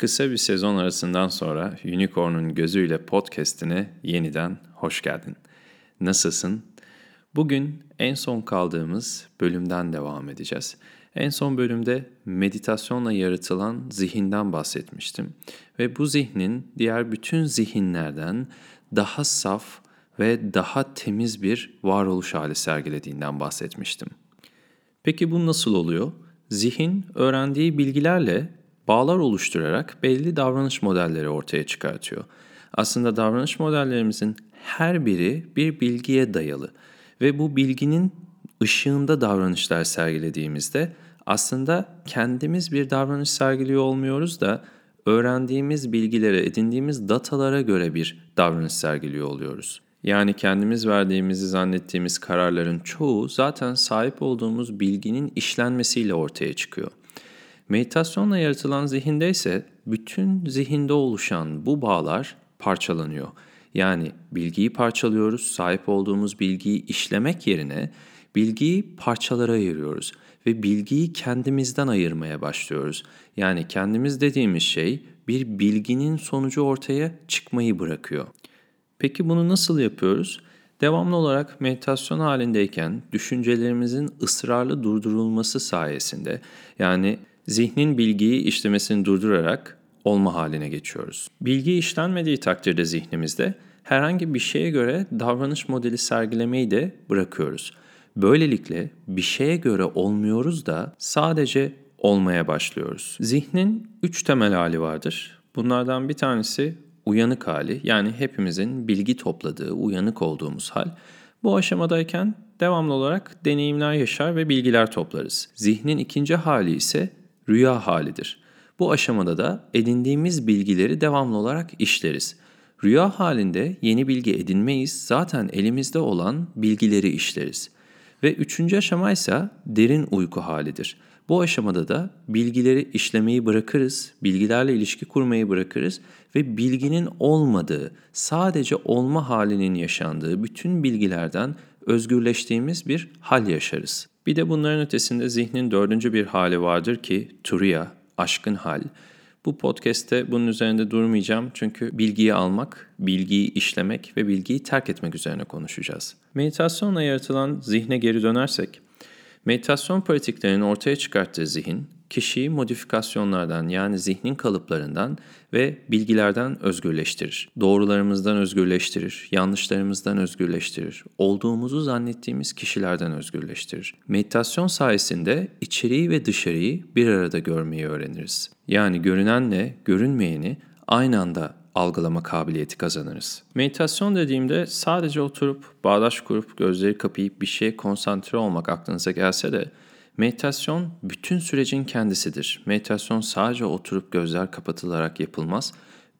Kısa bir sezon arasından sonra Unicorn'un gözüyle podcast'ine yeniden hoş geldin. Nasılsın? Bugün en son kaldığımız bölümden devam edeceğiz. En son bölümde meditasyonla yaratılan zihinden bahsetmiştim ve bu zihnin diğer bütün zihinlerden daha saf ve daha temiz bir varoluş hali sergilediğinden bahsetmiştim. Peki bu nasıl oluyor? Zihin öğrendiği bilgilerle bağlar oluşturarak belli davranış modelleri ortaya çıkartıyor. Aslında davranış modellerimizin her biri bir bilgiye dayalı ve bu bilginin ışığında davranışlar sergilediğimizde aslında kendimiz bir davranış sergiliyor olmuyoruz da öğrendiğimiz bilgilere, edindiğimiz datalara göre bir davranış sergiliyor oluyoruz. Yani kendimiz verdiğimizi zannettiğimiz kararların çoğu zaten sahip olduğumuz bilginin işlenmesiyle ortaya çıkıyor. Meditasyonla yaratılan zihinde ise bütün zihinde oluşan bu bağlar parçalanıyor. Yani bilgiyi parçalıyoruz, sahip olduğumuz bilgiyi işlemek yerine bilgiyi parçalara ayırıyoruz ve bilgiyi kendimizden ayırmaya başlıyoruz. Yani kendimiz dediğimiz şey bir bilginin sonucu ortaya çıkmayı bırakıyor. Peki bunu nasıl yapıyoruz? Devamlı olarak meditasyon halindeyken düşüncelerimizin ısrarlı durdurulması sayesinde yani zihnin bilgiyi işlemesini durdurarak olma haline geçiyoruz. Bilgi işlenmediği takdirde zihnimizde herhangi bir şeye göre davranış modeli sergilemeyi de bırakıyoruz. Böylelikle bir şeye göre olmuyoruz da sadece olmaya başlıyoruz. Zihnin üç temel hali vardır. Bunlardan bir tanesi uyanık hali yani hepimizin bilgi topladığı, uyanık olduğumuz hal. Bu aşamadayken devamlı olarak deneyimler yaşar ve bilgiler toplarız. Zihnin ikinci hali ise rüya halidir. Bu aşamada da edindiğimiz bilgileri devamlı olarak işleriz. Rüya halinde yeni bilgi edinmeyiz, zaten elimizde olan bilgileri işleriz. Ve üçüncü aşama ise derin uyku halidir. Bu aşamada da bilgileri işlemeyi bırakırız, bilgilerle ilişki kurmayı bırakırız ve bilginin olmadığı, sadece olma halinin yaşandığı bütün bilgilerden özgürleştiğimiz bir hal yaşarız. Bir de bunların ötesinde zihnin dördüncü bir hali vardır ki turiya, aşkın hal. Bu podcast'te bunun üzerinde durmayacağım çünkü bilgiyi almak, bilgiyi işlemek ve bilgiyi terk etmek üzerine konuşacağız. Meditasyonla yaratılan zihne geri dönersek, meditasyon pratiklerinin ortaya çıkarttığı zihin, kişiyi modifikasyonlardan yani zihnin kalıplarından ve bilgilerden özgürleştirir. Doğrularımızdan özgürleştirir, yanlışlarımızdan özgürleştirir, olduğumuzu zannettiğimiz kişilerden özgürleştirir. Meditasyon sayesinde içeriği ve dışarıyı bir arada görmeyi öğreniriz. Yani görünenle görünmeyeni aynı anda algılama kabiliyeti kazanırız. Meditasyon dediğimde sadece oturup bağdaş kurup gözleri kapayıp bir şeye konsantre olmak aklınıza gelse de Meditasyon bütün sürecin kendisidir. Meditasyon sadece oturup gözler kapatılarak yapılmaz.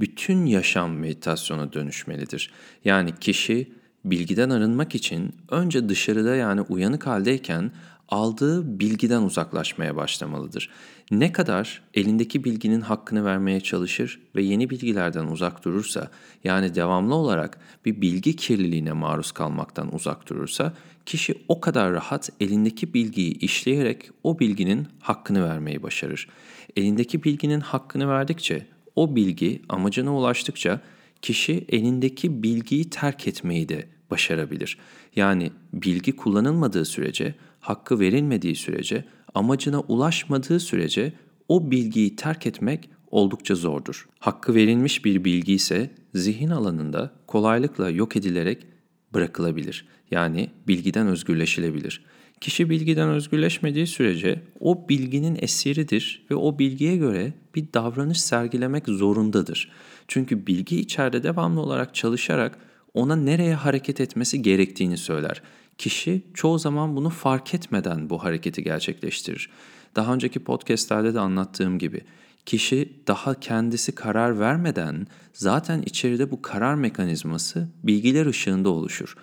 Bütün yaşam meditasyona dönüşmelidir. Yani kişi bilgiden arınmak için önce dışarıda yani uyanık haldeyken aldığı bilgiden uzaklaşmaya başlamalıdır. Ne kadar elindeki bilginin hakkını vermeye çalışır ve yeni bilgilerden uzak durursa, yani devamlı olarak bir bilgi kirliliğine maruz kalmaktan uzak durursa, kişi o kadar rahat elindeki bilgiyi işleyerek o bilginin hakkını vermeyi başarır. Elindeki bilginin hakkını verdikçe, o bilgi amacına ulaştıkça kişi elindeki bilgiyi terk etmeyi de başarabilir. Yani bilgi kullanılmadığı sürece, hakkı verilmediği sürece, amacına ulaşmadığı sürece o bilgiyi terk etmek oldukça zordur. Hakkı verilmiş bir bilgi ise zihin alanında kolaylıkla yok edilerek bırakılabilir. Yani bilgiden özgürleşilebilir. Kişi bilgiden özgürleşmediği sürece o bilginin esiridir ve o bilgiye göre bir davranış sergilemek zorundadır. Çünkü bilgi içeride devamlı olarak çalışarak ona nereye hareket etmesi gerektiğini söyler. Kişi çoğu zaman bunu fark etmeden bu hareketi gerçekleştirir. Daha önceki podcastlerde de anlattığım gibi kişi daha kendisi karar vermeden zaten içeride bu karar mekanizması bilgiler ışığında oluşur.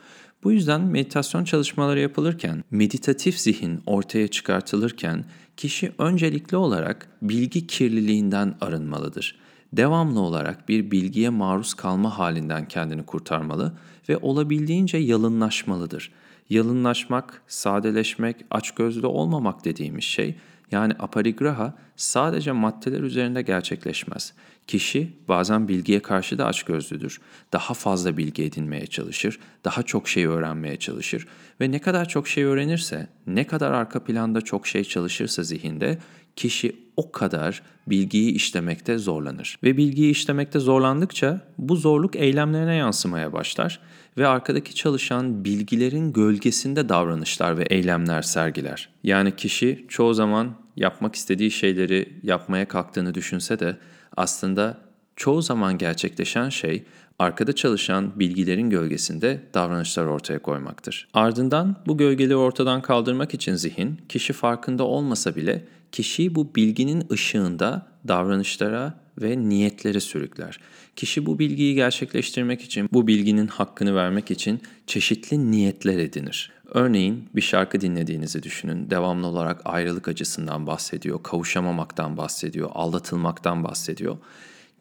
Bu yüzden meditasyon çalışmaları yapılırken, meditatif zihin ortaya çıkartılırken kişi öncelikli olarak bilgi kirliliğinden arınmalıdır devamlı olarak bir bilgiye maruz kalma halinden kendini kurtarmalı ve olabildiğince yalınlaşmalıdır. Yalınlaşmak, sadeleşmek, açgözlü olmamak dediğimiz şey Yani aparigraha sadece maddeler üzerinde gerçekleşmez. Kişi bazen bilgiye karşı da açgözlüdür. Daha fazla bilgi edinmeye çalışır, daha çok şey öğrenmeye çalışır ve ne kadar çok şey öğrenirse, ne kadar arka planda çok şey çalışırsa zihinde kişi o kadar bilgiyi işlemekte zorlanır. Ve bilgiyi işlemekte zorlandıkça bu zorluk eylemlerine yansımaya başlar ve arkadaki çalışan bilgilerin gölgesinde davranışlar ve eylemler sergiler. Yani kişi çoğu zaman yapmak istediği şeyleri yapmaya kalktığını düşünse de aslında çoğu zaman gerçekleşen şey arkada çalışan bilgilerin gölgesinde davranışlar ortaya koymaktır. Ardından bu gölgeleri ortadan kaldırmak için zihin, kişi farkında olmasa bile kişiyi bu bilginin ışığında davranışlara ve niyetlere sürükler. Kişi bu bilgiyi gerçekleştirmek için, bu bilginin hakkını vermek için çeşitli niyetler edinir. Örneğin bir şarkı dinlediğinizi düşünün. Devamlı olarak ayrılık acısından bahsediyor, kavuşamamaktan bahsediyor, aldatılmaktan bahsediyor.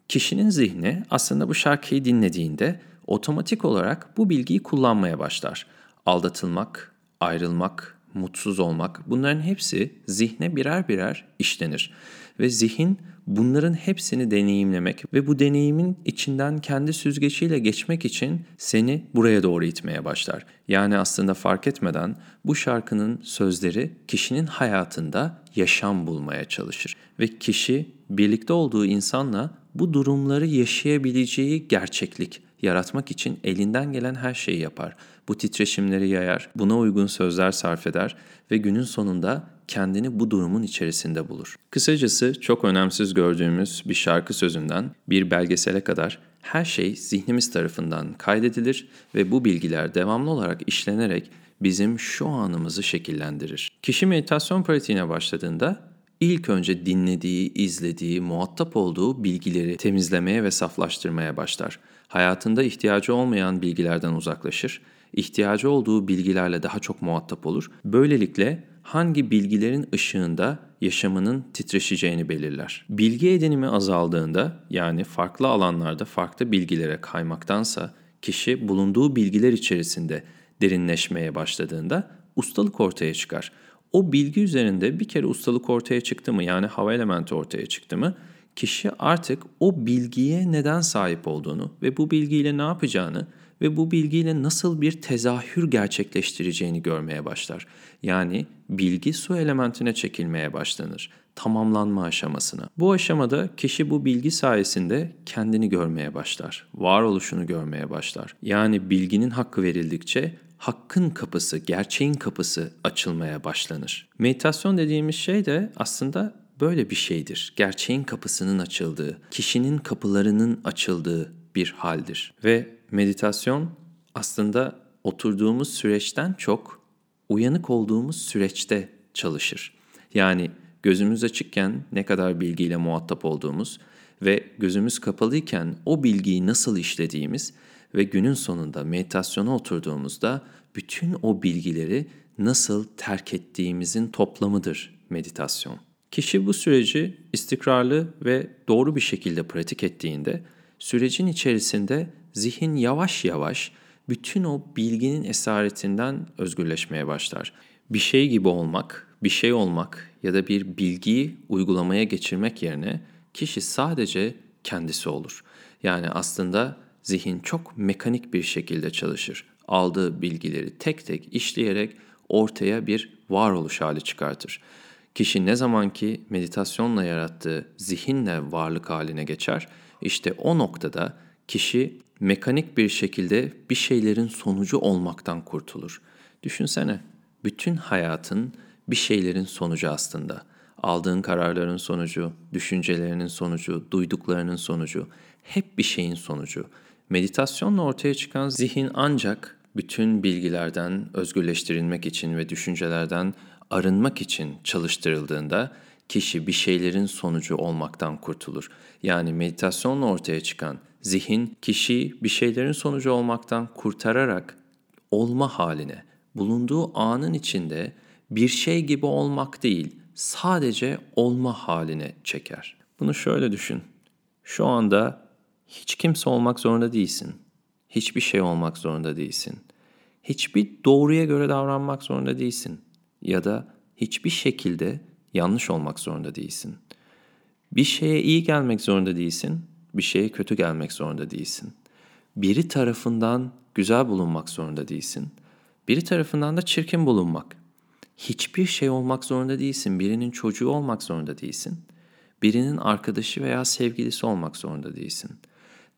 Kişinin zihni aslında bu şarkıyı dinlediğinde otomatik olarak bu bilgiyi kullanmaya başlar. Aldatılmak, ayrılmak, mutsuz olmak bunların hepsi zihne birer birer işlenir. Ve zihin bunların hepsini deneyimlemek ve bu deneyimin içinden kendi süzgeciyle geçmek için seni buraya doğru itmeye başlar. Yani aslında fark etmeden bu şarkının sözleri kişinin hayatında yaşam bulmaya çalışır ve kişi birlikte olduğu insanla bu durumları yaşayabileceği gerçeklik yaratmak için elinden gelen her şeyi yapar. Bu titreşimleri yayar, buna uygun sözler sarf eder ve günün sonunda kendini bu durumun içerisinde bulur. Kısacası çok önemsiz gördüğümüz bir şarkı sözünden bir belgesele kadar her şey zihnimiz tarafından kaydedilir ve bu bilgiler devamlı olarak işlenerek bizim şu anımızı şekillendirir. Kişi meditasyon pratiğine başladığında ilk önce dinlediği, izlediği, muhatap olduğu bilgileri temizlemeye ve saflaştırmaya başlar. Hayatında ihtiyacı olmayan bilgilerden uzaklaşır, ihtiyacı olduğu bilgilerle daha çok muhatap olur. Böylelikle hangi bilgilerin ışığında yaşamının titreşeceğini belirler. Bilgi edinimi azaldığında yani farklı alanlarda farklı bilgilere kaymaktansa kişi bulunduğu bilgiler içerisinde derinleşmeye başladığında ustalık ortaya çıkar. O bilgi üzerinde bir kere ustalık ortaya çıktı mı yani hava elementi ortaya çıktı mı kişi artık o bilgiye neden sahip olduğunu ve bu bilgiyle ne yapacağını ve bu bilgiyle nasıl bir tezahür gerçekleştireceğini görmeye başlar. Yani bilgi su elementine çekilmeye başlanır tamamlanma aşamasına. Bu aşamada kişi bu bilgi sayesinde kendini görmeye başlar, varoluşunu görmeye başlar. Yani bilginin hakkı verildikçe hakkın kapısı, gerçeğin kapısı açılmaya başlanır. Meditasyon dediğimiz şey de aslında böyle bir şeydir. Gerçeğin kapısının açıldığı, kişinin kapılarının açıldığı bir haldir. Ve meditasyon aslında oturduğumuz süreçten çok uyanık olduğumuz süreçte çalışır. Yani gözümüz açıkken ne kadar bilgiyle muhatap olduğumuz ve gözümüz kapalıyken o bilgiyi nasıl işlediğimiz ve günün sonunda meditasyona oturduğumuzda bütün o bilgileri nasıl terk ettiğimizin toplamıdır meditasyon. Kişi bu süreci istikrarlı ve doğru bir şekilde pratik ettiğinde sürecin içerisinde zihin yavaş yavaş bütün o bilginin esaretinden özgürleşmeye başlar. Bir şey gibi olmak, bir şey olmak ya da bir bilgiyi uygulamaya geçirmek yerine kişi sadece kendisi olur. Yani aslında zihin çok mekanik bir şekilde çalışır. Aldığı bilgileri tek tek işleyerek ortaya bir varoluş hali çıkartır. Kişi ne zaman ki meditasyonla yarattığı zihinle varlık haline geçer, işte o noktada kişi mekanik bir şekilde bir şeylerin sonucu olmaktan kurtulur. Düşünsene, bütün hayatın bir şeylerin sonucu aslında. Aldığın kararların sonucu, düşüncelerinin sonucu, duyduklarının sonucu, hep bir şeyin sonucu. Meditasyonla ortaya çıkan zihin ancak bütün bilgilerden özgürleştirilmek için ve düşüncelerden arınmak için çalıştırıldığında kişi bir şeylerin sonucu olmaktan kurtulur. Yani meditasyonla ortaya çıkan zihin kişiyi bir şeylerin sonucu olmaktan kurtararak olma haline, bulunduğu anın içinde bir şey gibi olmak değil, sadece olma haline çeker. Bunu şöyle düşün. Şu anda hiç kimse olmak zorunda değilsin. Hiçbir şey olmak zorunda değilsin. Hiçbir doğruya göre davranmak zorunda değilsin. Ya da hiçbir şekilde yanlış olmak zorunda değilsin. Bir şeye iyi gelmek zorunda değilsin, bir şeye kötü gelmek zorunda değilsin. Biri tarafından güzel bulunmak zorunda değilsin. Biri tarafından da çirkin bulunmak. Hiçbir şey olmak zorunda değilsin. Birinin çocuğu olmak zorunda değilsin. Birinin arkadaşı veya sevgilisi olmak zorunda değilsin.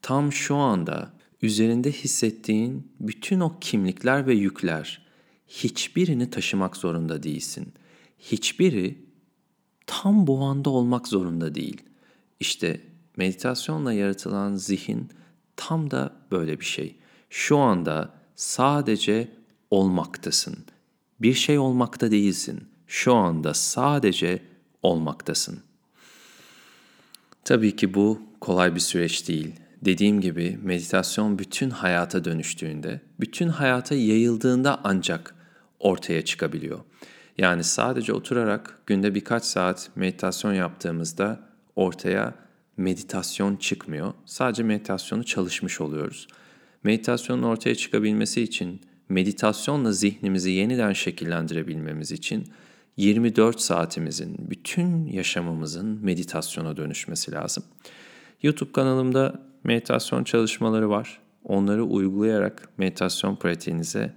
Tam şu anda üzerinde hissettiğin bütün o kimlikler ve yükler hiçbirini taşımak zorunda değilsin. Hiçbiri tam bu anda olmak zorunda değil. İşte meditasyonla yaratılan zihin tam da böyle bir şey. Şu anda sadece olmaktasın. Bir şey olmakta değilsin. Şu anda sadece olmaktasın. Tabii ki bu kolay bir süreç değil. Dediğim gibi meditasyon bütün hayata dönüştüğünde, bütün hayata yayıldığında ancak ortaya çıkabiliyor. Yani sadece oturarak günde birkaç saat meditasyon yaptığımızda ortaya meditasyon çıkmıyor. Sadece meditasyonu çalışmış oluyoruz. Meditasyonun ortaya çıkabilmesi için, meditasyonla zihnimizi yeniden şekillendirebilmemiz için 24 saatimizin, bütün yaşamımızın meditasyona dönüşmesi lazım. YouTube kanalımda meditasyon çalışmaları var. Onları uygulayarak meditasyon pratiğinize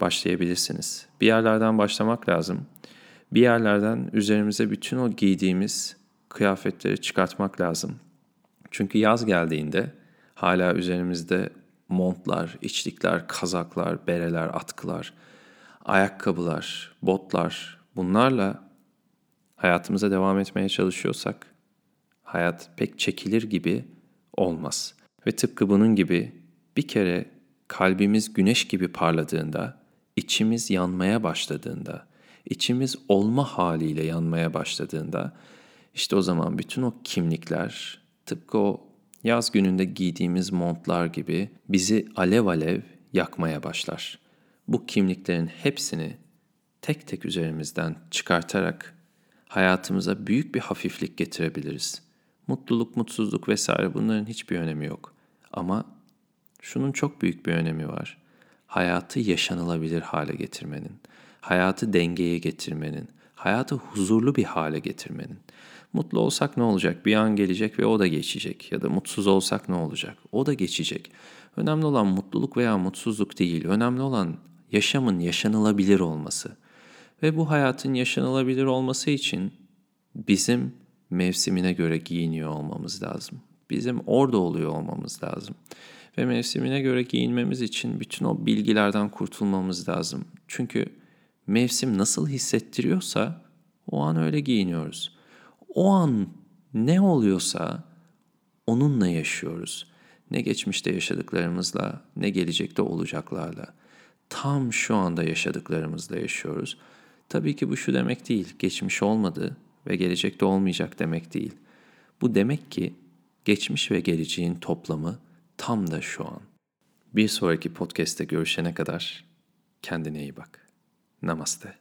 başlayabilirsiniz. Bir yerlerden başlamak lazım. Bir yerlerden üzerimize bütün o giydiğimiz kıyafetleri çıkartmak lazım. Çünkü yaz geldiğinde hala üzerimizde montlar, içlikler, kazaklar, bereler, atkılar, ayakkabılar, botlar bunlarla hayatımıza devam etmeye çalışıyorsak hayat pek çekilir gibi olmaz. Ve tıpkı bunun gibi bir kere kalbimiz güneş gibi parladığında, içimiz yanmaya başladığında, içimiz olma haliyle yanmaya başladığında işte o zaman bütün o kimlikler tıpkı o yaz gününde giydiğimiz montlar gibi bizi alev alev yakmaya başlar. Bu kimliklerin hepsini tek tek üzerimizden çıkartarak hayatımıza büyük bir hafiflik getirebiliriz. Mutluluk, mutsuzluk vesaire bunların hiçbir önemi yok. Ama şunun çok büyük bir önemi var. Hayatı yaşanılabilir hale getirmenin, hayatı dengeye getirmenin, hayatı huzurlu bir hale getirmenin. Mutlu olsak ne olacak? Bir an gelecek ve o da geçecek. Ya da mutsuz olsak ne olacak? O da geçecek. Önemli olan mutluluk veya mutsuzluk değil. Önemli olan yaşamın yaşanılabilir olması. Ve bu hayatın yaşanılabilir olması için bizim mevsimine göre giyiniyor olmamız lazım. Bizim orada oluyor olmamız lazım. Ve mevsimine göre giyinmemiz için bütün o bilgilerden kurtulmamız lazım. Çünkü mevsim nasıl hissettiriyorsa o an öyle giyiniyoruz. O an ne oluyorsa onunla yaşıyoruz. Ne geçmişte yaşadıklarımızla, ne gelecekte olacaklarla. Tam şu anda yaşadıklarımızla yaşıyoruz. Tabii ki bu şu demek değil, geçmiş olmadı ve gelecekte olmayacak demek değil. Bu demek ki geçmiş ve geleceğin toplamı tam da şu an. Bir sonraki podcast'te görüşene kadar kendine iyi bak. Namaste.